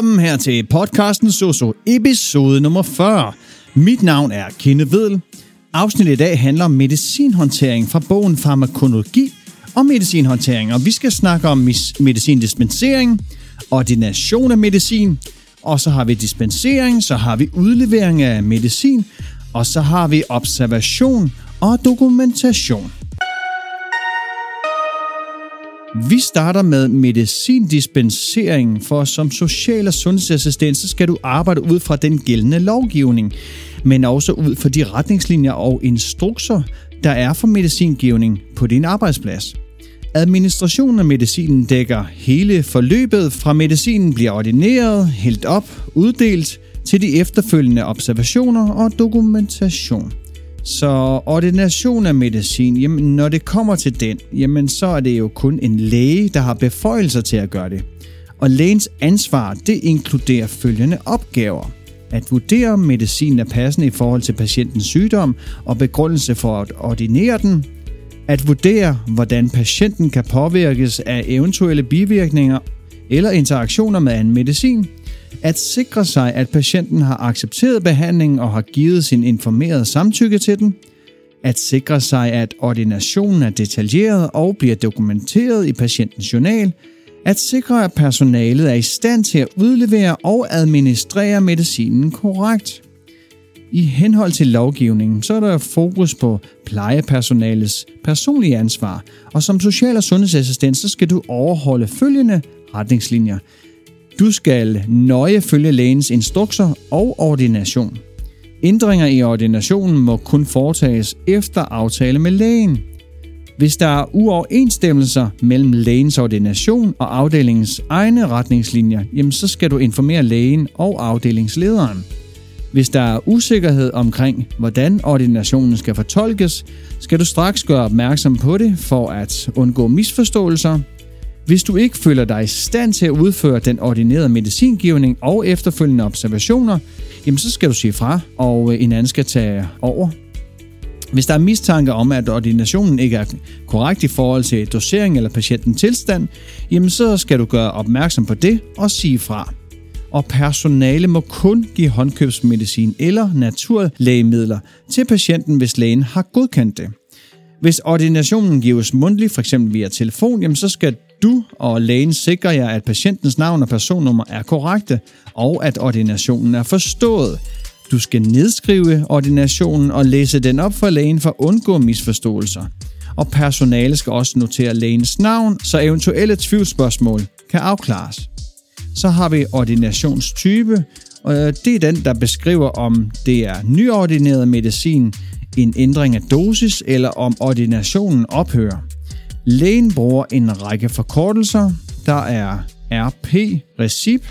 Velkommen her til podcasten Soso, episode nummer 40. Mit navn er Kenne Vedel. Afsnittet i dag handler om medicinhåndtering fra bogen Farmakologi og medicinhåndtering. Og vi skal snakke om medicindispensering, ordination af medicin, og så har vi dispensering, så har vi udlevering af medicin, og så har vi observation og dokumentation. Vi starter med medicindispensering, for som social- og sundhedsassistent, så skal du arbejde ud fra den gældende lovgivning, men også ud fra de retningslinjer og instrukser, der er for medicingivning på din arbejdsplads. Administrationen af medicinen dækker hele forløbet fra medicinen bliver ordineret, hældt op, uddelt til de efterfølgende observationer og dokumentation. Så ordination af medicin, jamen når det kommer til den, jamen så er det jo kun en læge, der har beføjelser til at gøre det. Og lægens ansvar, det inkluderer følgende opgaver. At vurdere, om medicinen er passende i forhold til patientens sygdom og begrundelse for at ordinere den. At vurdere, hvordan patienten kan påvirkes af eventuelle bivirkninger eller interaktioner med anden medicin – at sikre sig, at patienten har accepteret behandlingen og har givet sin informerede samtykke til den, at sikre sig, at ordinationen er detaljeret og bliver dokumenteret i patientens journal, at sikre, at personalet er i stand til at udlevere og administrere medicinen korrekt. I henhold til lovgivningen, så er der fokus på plejepersonalets personlige ansvar, og som social- og sundhedsassistent, så skal du overholde følgende retningslinjer – du skal nøje følge lægens instrukser og ordination. Ændringer i ordinationen må kun foretages efter aftale med lægen. Hvis der er uoverensstemmelser mellem lægens ordination og afdelingens egne retningslinjer, jamen så skal du informere lægen og afdelingslederen. Hvis der er usikkerhed omkring, hvordan ordinationen skal fortolkes, skal du straks gøre opmærksom på det for at undgå misforståelser hvis du ikke føler dig i stand til at udføre den ordinerede medicingivning og efterfølgende observationer, jamen så skal du sige fra, og øh, en anden skal tage over. Hvis der er mistanke om, at ordinationen ikke er korrekt i forhold til dosering eller patientens tilstand, jamen så skal du gøre opmærksom på det og sige fra. Og personale må kun give håndkøbsmedicin eller naturlægemidler til patienten, hvis lægen har godkendt det. Hvis ordinationen gives mundtligt, f.eks. via telefon, jamen så skal du og lægen sikrer jer, at patientens navn og personnummer er korrekte, og at ordinationen er forstået. Du skal nedskrive ordinationen og læse den op for lægen for at undgå misforståelser. Og personale skal også notere lægens navn, så eventuelle tvivlsspørgsmål kan afklares. Så har vi ordinationstype, og øh, det er den, der beskriver, om det er nyordineret medicin, en ændring af dosis, eller om ordinationen ophører. Lægen bruger en række forkortelser. Der er RP, recip,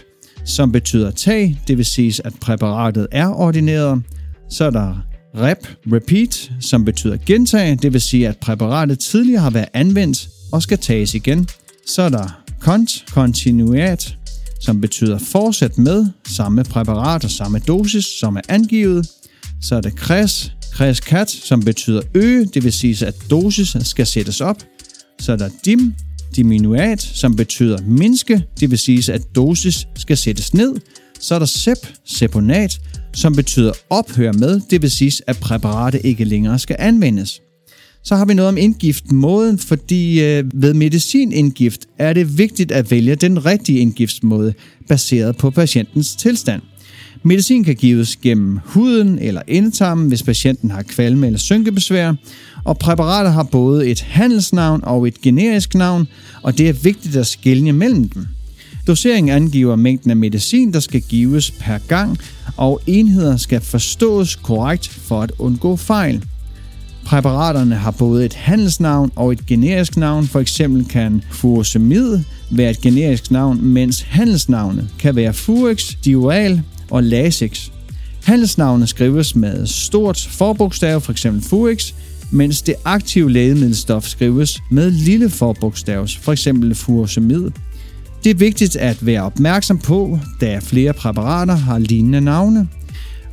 som betyder tag, det vil sige, at præparatet er ordineret. Så er der REP, repeat, som betyder gentag, det vil sige, at præparatet tidligere har været anvendt og skal tages igen. Så er der cont, continuat, som betyder fortsæt med samme præparat og samme dosis, som er angivet. Så er der cres, cres kat, som betyder øge, det vil sige, at dosis skal sættes op. Så er der dim, diminuat, som betyder mindske, det vil sige, at dosis skal sættes ned. Så er der sep, seponat, som betyder ophør med, det vil sige, at præparatet ikke længere skal anvendes. Så har vi noget om indgiftmåden, fordi øh, ved medicinindgift er det vigtigt at vælge den rigtige indgiftsmåde, baseret på patientens tilstand. Medicin kan gives gennem huden eller indtarmen, hvis patienten har kvalme eller synkebesvær, og præparatet har både et handelsnavn og et generisk navn, og det er vigtigt at skelne mellem dem. Doseringen angiver mængden af medicin, der skal gives per gang, og enheder skal forstås korrekt for at undgå fejl. Præparaterne har både et handelsnavn og et generisk navn, for eksempel kan furosemid være et generisk navn, mens handelsnavnet kan være Furex, Dioral og Lasix. Handelsnavnet skrives med stort forbogstav, f.eks. Furex, mens det aktive lægemiddelstof skrives med lille forbogstavs, f.eks. furosemid. Det er vigtigt at være opmærksom på, da flere præparater har lignende navne.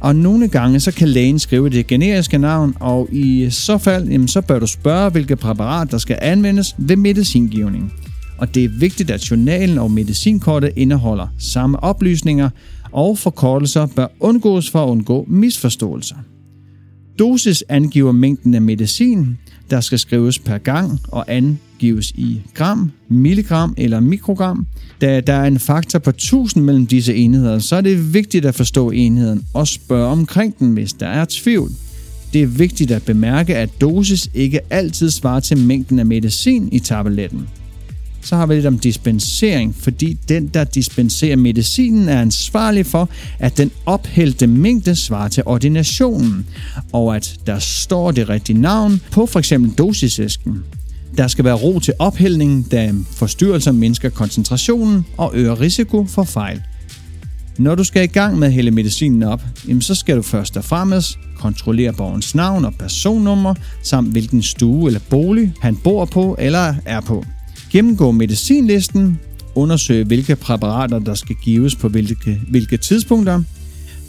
Og nogle gange så kan lægen skrive det generiske navn, og i så fald jamen, så bør du spørge, hvilket præparat der skal anvendes ved medicingivning. og det er vigtigt, at journalen og medicinkortet indeholder samme oplysninger, og forkortelser bør undgås for at undgå misforståelser. Dosis angiver mængden af medicin, der skal skrives per gang og angives i gram, milligram eller mikrogram. Da der er en faktor på 1000 mellem disse enheder, så er det vigtigt at forstå enheden og spørge omkring den, hvis der er tvivl. Det er vigtigt at bemærke, at dosis ikke altid svarer til mængden af medicin i tabletten. Så har vi lidt om dispensering, fordi den, der dispenserer medicinen, er ansvarlig for, at den ophældte mængde svarer til ordinationen, og at der står det rigtige navn på f.eks. dosisæsken. Der skal være ro til ophældningen, da forstyrrelser mindsker koncentrationen og øger risiko for fejl. Når du skal i gang med at hælde medicinen op, så skal du først og fremmest kontrollere borgerens navn og personnummer, samt hvilken stue eller bolig han bor på eller er på. Gennemgå medicinlisten, undersøge hvilke præparater, der skal gives på hvilke, hvilke tidspunkter,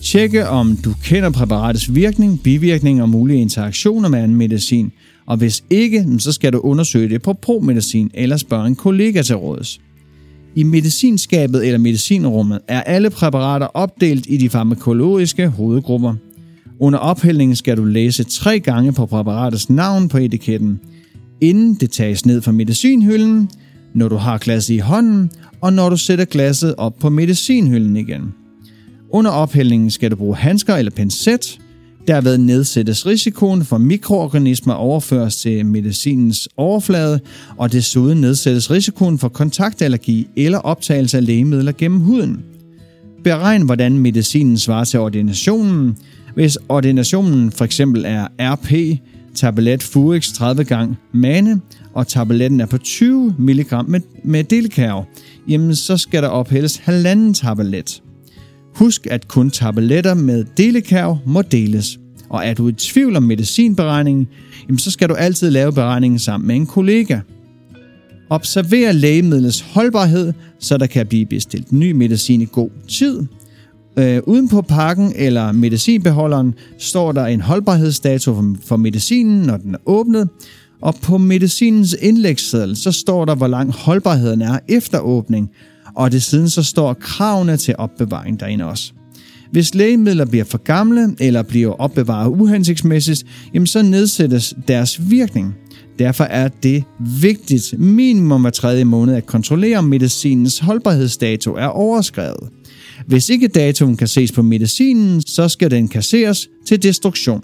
tjekke om du kender præparatets virkning, bivirkninger og mulige interaktioner med anden medicin, og hvis ikke, så skal du undersøge det på promedicin eller spørge en kollega til råds. I medicinskabet eller medicinrummet er alle præparater opdelt i de farmakologiske hovedgrupper. Under ophældningen skal du læse tre gange på præparatets navn på etiketten, inden det tages ned fra medicinhylden, når du har glasset i hånden, og når du sætter glasset op på medicinhylden igen. Under ophældningen skal du bruge handsker eller pincet, Derved nedsættes risikoen for mikroorganismer overføres til medicinens overflade, og desuden nedsættes risikoen for kontaktallergi eller optagelse af lægemidler gennem huden. Beregn, hvordan medicinen svarer til ordinationen. Hvis ordinationen for eksempel er RP, tablet Furex 30 gang mane, og tabletten er på 20 mg med, med delkærv, jamen så skal der ophældes halvanden tablet. Husk, at kun tabletter med delekærv må deles. Og er du i tvivl om medicinberegningen, jamen så skal du altid lave beregningen sammen med en kollega. Observer lægemidlets holdbarhed, så der kan blive bestilt ny medicin i god tid. Øh, uden på pakken eller medicinbeholderen står der en holdbarhedsdato for, for medicinen, når den er åbnet, og på medicinens indlægsseddel, så står der, hvor lang holdbarheden er efter åbning, og det siden så står kravene til opbevaring derinde også. Hvis lægemidler bliver for gamle eller bliver opbevaret uhensigtsmæssigt, jamen så nedsættes deres virkning. Derfor er det vigtigt minimum hver tredje måned at kontrollere, om medicinens holdbarhedsdato er overskrevet. Hvis ikke datoen kan ses på medicinen, så skal den kasseres til destruktion.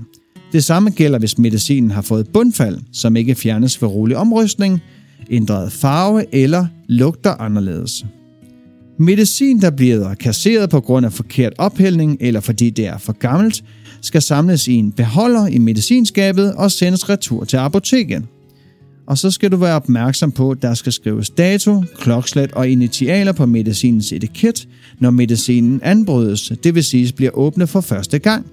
Det samme gælder, hvis medicinen har fået bundfald, som ikke fjernes ved rolig omrystning, ændret farve eller lugter anderledes. Medicin, der bliver kasseret på grund af forkert ophældning eller fordi det er for gammelt, skal samles i en beholder i medicinskabet og sendes retur til apoteket. Og så skal du være opmærksom på, at der skal skrives dato, klokslet og initialer på medicinens etiket, når medicinen anbrydes, det vil sige bliver åbne for første gang.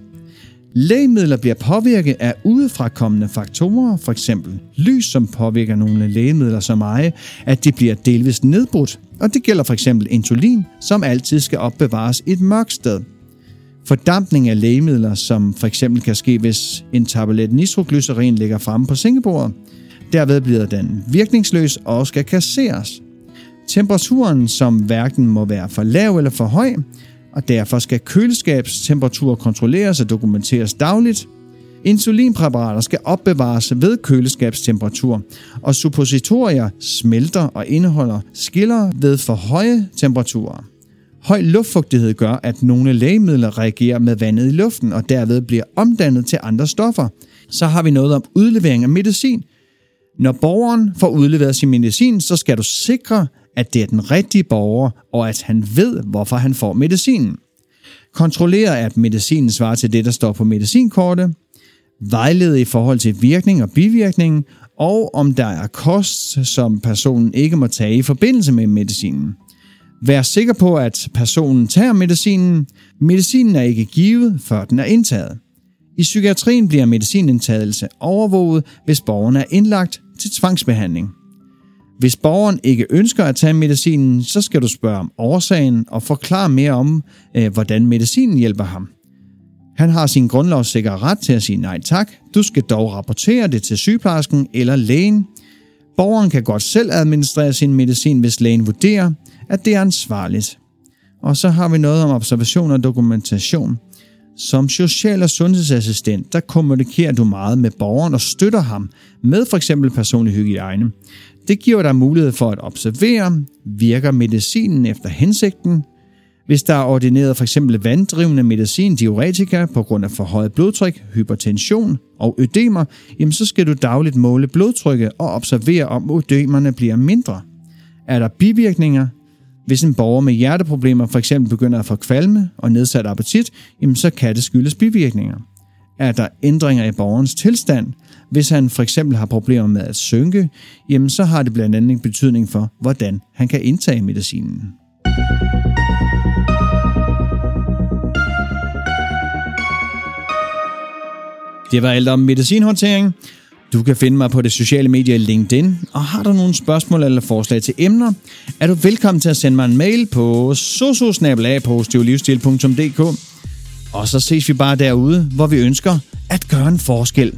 Lægemidler bliver påvirket af udefrakommende faktorer, f.eks. lys, som påvirker nogle lægemidler så meget, at de bliver delvist nedbrudt, og det gælder f.eks. insulin, som altid skal opbevares i et mørkt sted. Fordampning af lægemidler, som f.eks. kan ske, hvis en tablet nitroglycerin ligger fremme på sengebordet. Derved bliver den virkningsløs og skal kasseres. Temperaturen, som hverken må være for lav eller for høj, og derfor skal køleskabstemperatur kontrolleres og dokumenteres dagligt. Insulinpræparater skal opbevares ved køleskabstemperatur, og suppositorier smelter og indeholder skiller ved for høje temperaturer. Høj luftfugtighed gør, at nogle lægemidler reagerer med vandet i luften og derved bliver omdannet til andre stoffer. Så har vi noget om udlevering af medicin. Når borgeren får udleveret sin medicin, så skal du sikre, at det er den rigtige borger, og at han ved, hvorfor han får medicinen. Kontrollere, at medicinen svarer til det, der står på medicinkortet. Vejlede i forhold til virkning og bivirkning, og om der er kost, som personen ikke må tage i forbindelse med medicinen. Vær sikker på, at personen tager medicinen. Medicinen er ikke givet, før den er indtaget. I psykiatrien bliver medicinindtagelse overvåget, hvis borgeren er indlagt til tvangsbehandling. Hvis borgeren ikke ønsker at tage medicinen, så skal du spørge om årsagen og forklare mere om, øh, hvordan medicinen hjælper ham. Han har sin grundlovssikre ret til at sige nej tak. Du skal dog rapportere det til sygeplejersken eller lægen. Borgeren kan godt selv administrere sin medicin, hvis lægen vurderer, at det er ansvarligt. Og så har vi noget om observation og dokumentation. Som social- og sundhedsassistent, der kommunikerer du meget med borgeren og støtter ham med for eksempel personlig hygiejne. Det giver dig mulighed for at observere, virker medicinen efter hensigten, hvis der er ordineret f.eks. vanddrivende medicin, diuretika, på grund af forhøjet blodtryk, hypertension og ødemer, jamen så skal du dagligt måle blodtrykket og observere, om ødemerne bliver mindre. Er der bivirkninger? Hvis en borger med hjerteproblemer for eksempel begynder at få kvalme og nedsat appetit, jamen så kan det skyldes bivirkninger. Er der ændringer i borgerens tilstand? Hvis han for eksempel har problemer med at synke, jamen så har det blandt andet en betydning for, hvordan han kan indtage medicinen. Det var alt om medicinhåndtering. Du kan finde mig på det sociale medie LinkedIn, og har du nogle spørgsmål eller forslag til emner, er du velkommen til at sende mig en mail på sososnabelag.positivlivsstil.dk Og så ses vi bare derude, hvor vi ønsker at gøre en forskel.